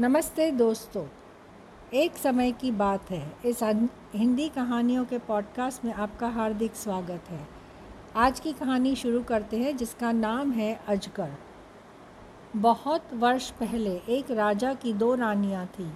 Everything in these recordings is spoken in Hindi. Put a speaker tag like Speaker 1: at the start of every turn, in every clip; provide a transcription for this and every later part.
Speaker 1: नमस्ते दोस्तों। एक समय की बात है। इस हिंदी कहानियों के पॉडकास्ट में आपका हार्दिक स्वागत है। आज की कहानी शुरू करते हैं, जिसका नाम है अजगर। बहुत वर्ष पहले एक राजा की दो रानियाँ थीं।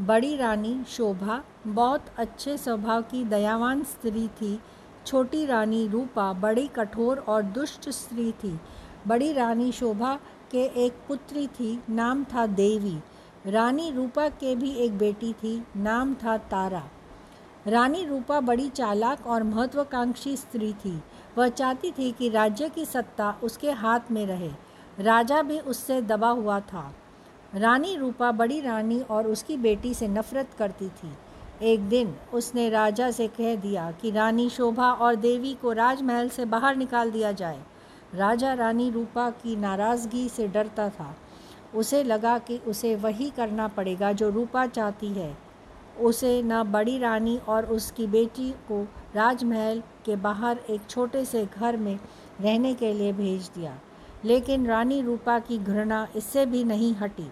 Speaker 1: बड़ी रानी शोभा, बहुत अच्छे स्वभाव की दयावान स्त्री थी। छोटी रानी रूपा, बड़ी कठोर और दुष्ट स्त्री थी। बड़ी रानी शोभा के एक पुत्री थी, नाम था देवी। रानी रूपा के भी एक बेटी थी, नाम था तारा। रानी रूपा बड़ी चालाक और महत्वाकांक्षी स्त्री थी। वह चाहती थी कि राज्य की सत्ता उसके हाथ में रहे। राजा भी उससे दबा हुआ था। रानी रूपा बड़ी रानी और उसकी बेटी से नफरत करती थी। एक दिन उसने राजा से कह दिया कि रानी शोभा और देवी को राजमहल से बाहर निकाल दिया जाए। राजा रानी रूपा की नाराज़गी से डरता था। उसे लगा कि उसे वही करना पड़ेगा जो रूपा चाहती है। उसे न बड़ी रानी और उसकी बेटी को राजमहल के बाहर एक छोटे से घर में रहने के लिए भेज दिया, लेकिन रानी रूपा की घृणा इससे भी नहीं हटी।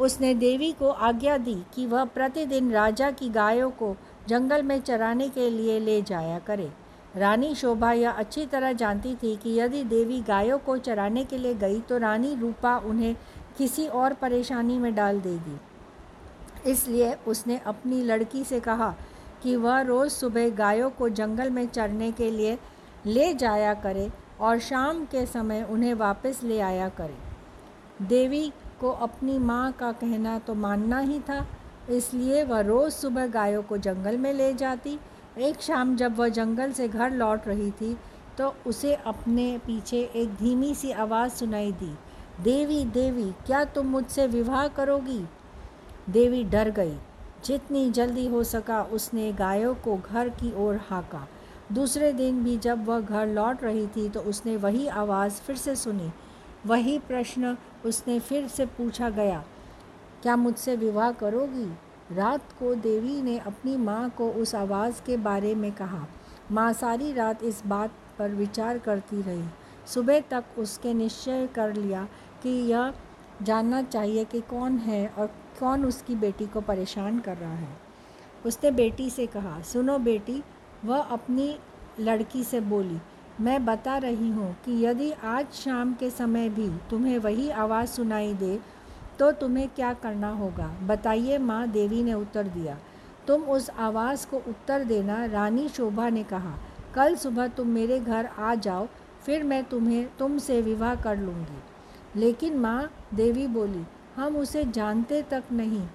Speaker 1: उसने देवी को आज्ञा दी कि वह प्रतिदिन राजा की गायों को जंगल में चराने के लिए ले जाया करे। रानी शोभा यह अच्छी तरह जानती थी कि यदि देवी गायों को चराने के लिए गई तो रानी रूपा उन्हें किसी और परेशानी में डाल देगी। इसलिए उसने अपनी लड़की से कहा कि वह रोज़ सुबह गायों को जंगल में चरने के लिए ले जाया करे और शाम के समय उन्हें वापस ले आया करे। देवी को अपनी माँ का कहना तो मानना ही था, इसलिए वह रोज़ सुबह गायों को जंगल में ले जाती। एक शाम जब वह जंगल से घर लौट रही थी तो उसे अपने पीछे एक धीमी सी आवाज़ सुनाई दी। देवी देवी, क्या तुम मुझसे विवाह करोगी? देवी डर गई। जितनी जल्दी हो सका उसने गायों को घर की ओर हाँका। दूसरे दिन भी जब वह घर लौट रही थी तो उसने वही आवाज़ फिर से सुनी। वही प्रश्न उसने फिर से पूछा गया, क्या मुझसे विवाह करोगी? रात को देवी ने अपनी माँ को उस आवाज़ के बारे में कहा। माँ सारी रात इस बात पर विचार करती रही। सुबह तक उसके निश्चय कर लिया कि यह जानना चाहिए कि कौन है और कौन उसकी बेटी को परेशान कर रहा है। उसने बेटी से कहा, सुनो बेटी, वह अपनी लड़की से बोली, मैं बता रही हूँ कि यदि आज शाम के समय भी तुम्हें वही आवाज़ सुनाई दे तो तुम्हें क्या करना होगा? बताइए, माँ देवी ने उत्तर दिया। तुम उस आवाज़ को उत्तर देना, रानी शोभा ने कहा, कल सुबह तुम मेरे घर आ जाओ, फिर मैं तुम्हें, तुमसे विवाह कर लूँगी। लेकिन माँ देवी बोली, हम उसे जानते तक नहीं।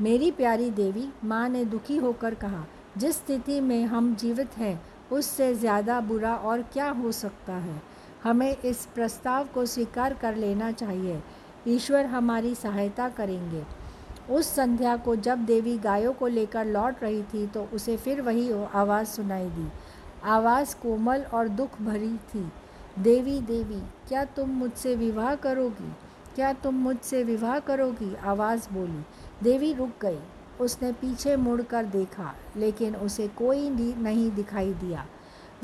Speaker 1: मेरी प्यारी देवी माँ ने दुखी होकर कहा, जिस स्थिति में हम जीवित हैं, उससे ज़्यादा बुरा और क्या हो सकता है? हमें इस प्रस्ताव को स्वीकार कर लेना चाहिए। ईश्वर हमारी सहायता करेंगे। उस संध्या को जब देवी गायों को लेकर लौट रही थी तो उसे फिर वही आवाज़ सुनाई दी। आवाज़ कोमल और दुख भरी थी। देवी देवी, क्या तुम मुझसे विवाह करोगी? क्या तुम मुझसे विवाह करोगी? आवाज़ बोली। देवी रुक गई। उसने पीछे मुड़कर देखा, लेकिन उसे कोई नहीं दिखाई दिया।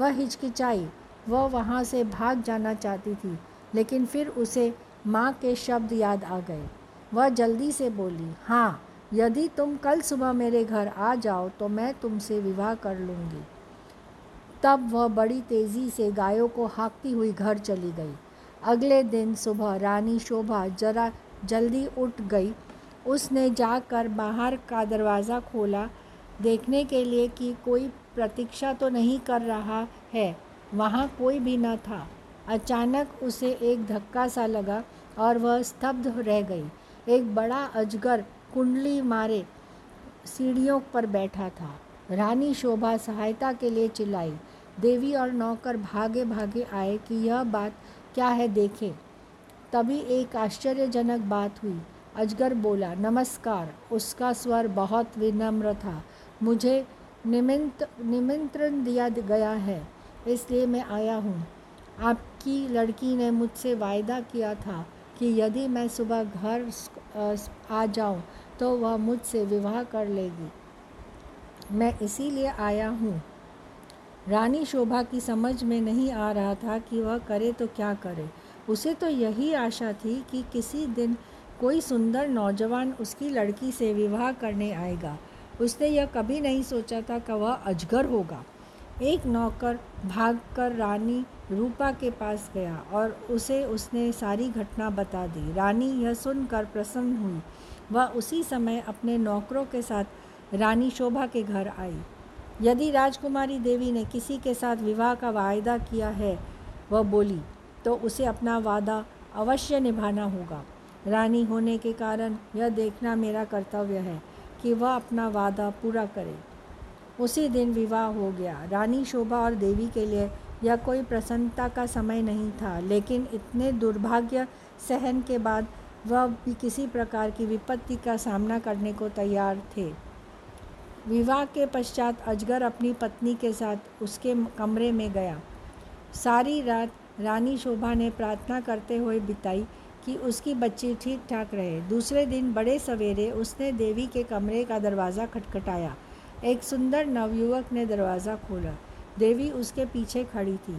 Speaker 1: वह हिचकिचाई। वह वहाँ से भाग जाना चाहती थी, लेकिन फिर उसे माँ के शब्द याद आ गए। वह जल्दी से बोली हाँ यदि तुम कल सुबह मेरे घर आ जाओ तो मैं तुमसे विवाह कर लूँगी। तब वह बड़ी तेज़ी से गायों को हाँकती हुई घर चली गई। अगले दिन सुबह रानी शोभा जरा जल्दी उठ गई। उसने जाकर बाहर का दरवाज़ा खोला, देखने के लिए कि कोई प्रतीक्षा तो नहीं कर रहा है, वहाँ कोई भी न था। अचानक उसे एक धक्का सा लगा और वह स्तब्ध रह गई। एक बड़ा अजगर कुंडली मारे सीढ़ियों पर बैठा था। रानी शोभा सहायता के लिए चिल्लाई। देवी और नौकर भागे भागे आए कि यह बात क्या है देखें। तभी एक आश्चर्यजनक बात हुई। अजगर बोला, नमस्कार, उसका स्वर बहुत विनम्र था। मुझे निमंत्र निमंत्रण दिया गया है, इसलिए मैं आया हूँ। आपकी लड़की ने मुझसे वायदा किया था कि यदि मैं सुबह घर आ जाऊँ तो वह मुझसे विवाह कर लेगी। मैं इसीलिए आया हूँ। रानी शोभा की समझ में नहीं आ रहा था कि वह करे तो क्या करे। उसे तो यही आशा थी कि किसी दिन कोई सुंदर नौजवान उसकी लड़की से विवाह करने आएगा। उसने यह कभी नहीं सोचा था कि वह अजगर होगा। एक नौकर भागकर रानी रूपा के पास गया और उसे उसने सारी घटना बता दी। रानी यह सुनकर प्रसन्न हुई। वह उसी समय अपने नौकरों के साथ रानी शोभा के घर आई। यदि राजकुमारी देवी ने किसी के साथ विवाह का वायदा किया है, वह बोली तो उसे अपना वादा अवश्य निभाना होगा। रानी होने के कारण यह देखना मेरा कर्तव्य है कि वह अपना वादा पूरा करे। उसी दिन विवाह हो गया। रानी शोभा और देवी के लिए यह कोई प्रसन्नता का समय नहीं था, लेकिन इतने दुर्भाग्य सहन के बाद वह भी किसी प्रकार की विपत्ति का सामना करने को तैयार थे। विवाह के पश्चात अजगर अपनी पत्नी के साथ उसके कमरे में गया। सारी रात रानी शोभा ने प्रार्थना करते हुए बिताई कि उसकी बच्ची ठीक ठाक रहे। दूसरे दिन बड़े सवेरे उसने देवी के कमरे का दरवाज़ा खटखटाया। एक सुंदर नवयुवक ने दरवाज़ा खोला। देवी उसके पीछे खड़ी थी।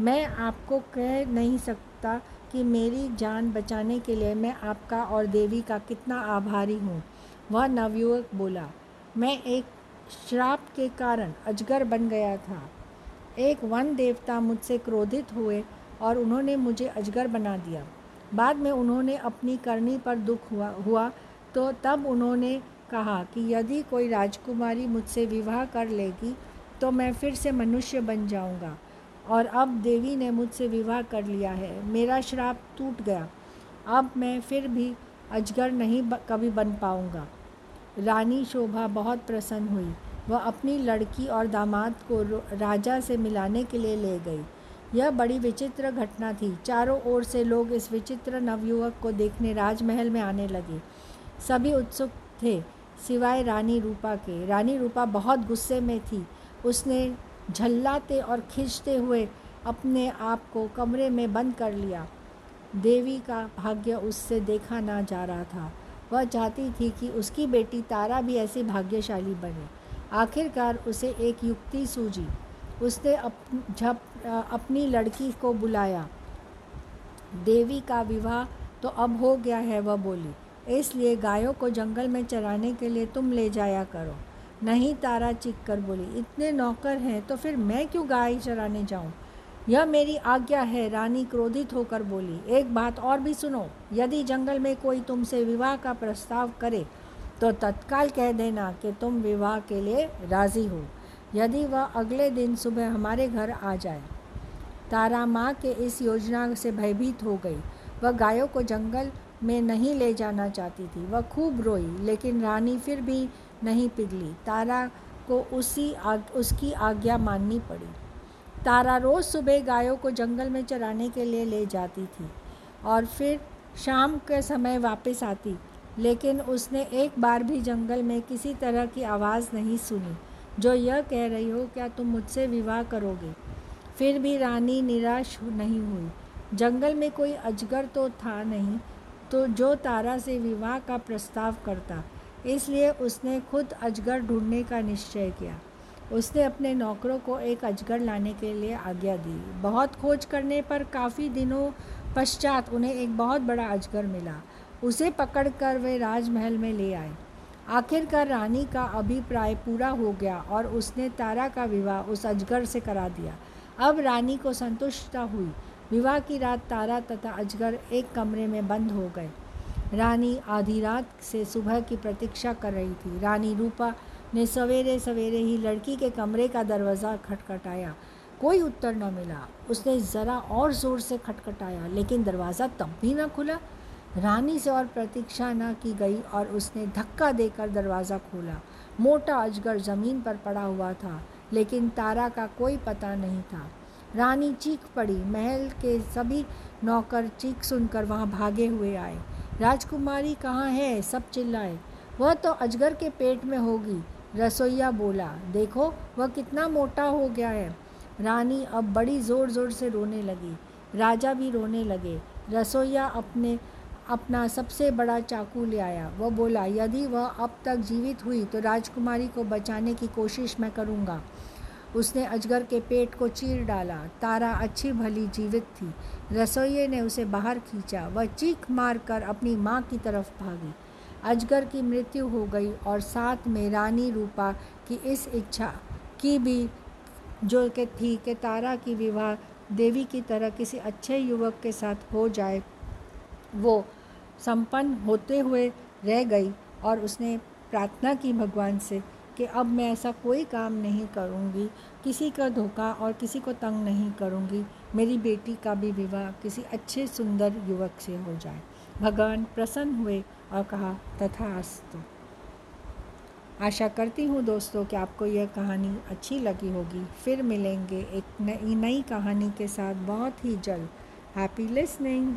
Speaker 1: मैं आपको कह नहीं सकता कि मेरी जान बचाने के लिए मैं आपका और देवी का कितना आभारी हूँ, वह नवयुवक बोला। मैं एक श्राप के कारण अजगर बन गया था। एक वन देवता मुझसे क्रोधित हुए और उन्होंने मुझे अजगर बना दिया। बाद में उन्होंने अपनी करनी पर दुख हुआ हुआ तो तब उन्होंने कहा कि यदि कोई राजकुमारी मुझसे विवाह कर लेगी तो मैं फिर से मनुष्य बन जाऊँगा। और अब देवी ने मुझसे विवाह कर लिया है। मेरा श्राप टूट गया। अब मैं फिर भी अजगर नहीं कभी बन पाऊँगा। रानी शोभा बहुत प्रसन्न हुई। वह अपनी लड़की और दामाद को राजा से मिलाने के लिए ले गई। यह बड़ी विचित्र घटना थी। चारों ओर से लोग इस विचित्र नवयुवक को देखने राजमहल में आने लगे। सभी उत्सुक थे, सिवाय रानी रूपा के। रानी रूपा बहुत गुस्से में थी। उसने झल्लाते और खींचते हुए अपने आप को कमरे में बंद कर लिया। देवी का भाग्य उससे देखा ना जा रहा था। वह चाहती थी कि उसकी बेटी तारा भी ऐसी भाग्यशाली बने। आखिरकार उसे एक युक्ति सूझी। उसने अप, जब अपनी लड़की को बुलाया। देवी का विवाह तो अब हो गया है वह बोली। इसलिए गायों को जंगल में चराने के लिए तुम ले जाया करो। नहीं तारा चिक कर बोली इतने नौकर हैं तो फिर मैं क्यों गाय चराने जाऊँ? यह मेरी आज्ञा है रानी क्रोधित होकर बोली एक बात और भी सुनो यदि जंगल में कोई तुमसे विवाह का प्रस्ताव करे तो तत्काल कह देना कि तुम विवाह के लिए राज़ी हो। यदि वह अगले दिन सुबह हमारे घर आ जाए। तारा माँ के इस योजना से भयभीत हो गई। वह गायों को जंगल में नहीं ले जाना चाहती थी। वह खूब रोई लेकिन रानी फिर भी नहीं पिघली। तारा को उसी आग, उसकी आज्ञा माननी पड़ी। तारा रोज़ सुबह गायों को जंगल में चराने के लिए ले जाती थी और फिर शाम के समय वापस आती, लेकिन उसने एक बार भी जंगल में किसी तरह की आवाज़ नहीं सुनी, जो यह कह रही हो, क्या तुम मुझसे विवाह करोगे? फिर भी रानी निराश नहीं हुई। जंगल में कोई अजगर तो था नहीं तो जो तारा से विवाह का प्रस्ताव करता, इसलिए उसने खुद अजगर ढूँढने का निश्चय किया। उसने अपने नौकरों को एक अजगर लाने के लिए आज्ञा दी। बहुत खोज करने पर काफ़ी दिनों पश्चात उन्हें एक बहुत बड़ा अजगर मिला। उसे पकड़कर वे राजमहल में ले आए। आखिरकार रानी का अभिप्राय पूरा हो गया और उसने तारा का विवाह उस अजगर से करा दिया। अब रानी को संतुष्टता हुई। विवाह की रात तारा तथा अजगर एक कमरे में बंद हो गए। रानी आधी रात से सुबह की प्रतीक्षा कर रही थी। रानी रूपा ने सवेरे सवेरे ही लड़की के कमरे का दरवाज़ा खटखटाया। कोई उत्तर न मिला। उसने ज़रा और ज़ोर से खटखटाया, लेकिन दरवाज़ा तब भी न खुला। रानी से और प्रतीक्षा न की गई और उसने धक्का देकर दरवाज़ा खोला। मोटा अजगर ज़मीन पर पड़ा हुआ था, लेकिन तारा का कोई पता नहीं था। रानी चीख पड़ी। महल के सभी नौकर चीख सुनकर वहाँ भागे हुए आए। राजकुमारी कहाँ है? सब चिल्लाए। वह तो अजगर के पेट में होगी। रसोईया बोला, देखो, वह कितना मोटा हो गया है। रानी अब बड़ी ज़ोर ज़ोर से रोने लगी। राजा भी रोने लगे। रसोईया अपने, अपना सबसे बड़ा चाकू ले आया। वह बोला, यदि वह अब तक जीवित हुई तो राजकुमारी को बचाने की कोशिश मैं करूँगा। उसने अजगर के पेट को चीर डाला। तारा अच्छी भली जीवित थी। रसोइये ने उसे बाहर खींचा। वह चीख मार कर अपनी माँ की तरफ़ भागी। अजगर की मृत्यु हो गई और साथ में रानी रूपा की इस इच्छा की भी, जो कि थी कि तारा की विवाह देवी की तरह किसी अच्छे युवक के साथ हो जाए, वो संपन्न होते हुए रह गई और उसने प्रार्थना की भगवान से कि अब मैं ऐसा कोई काम नहीं करूँगी, किसी का धोखा और किसी को तंग नहीं करूँगी, मेरी बेटी का भी विवाह किसी अच्छे सुंदर युवक से हो जाए। भगवान प्रसन्न हुए और कहा, तथा अस्तु। आशा करती हूँ दोस्तों कि आपको यह कहानी अच्छी लगी होगी। फिर मिलेंगे एक नई नई कहानी के साथ। बहुत ही जल्द। Happy listening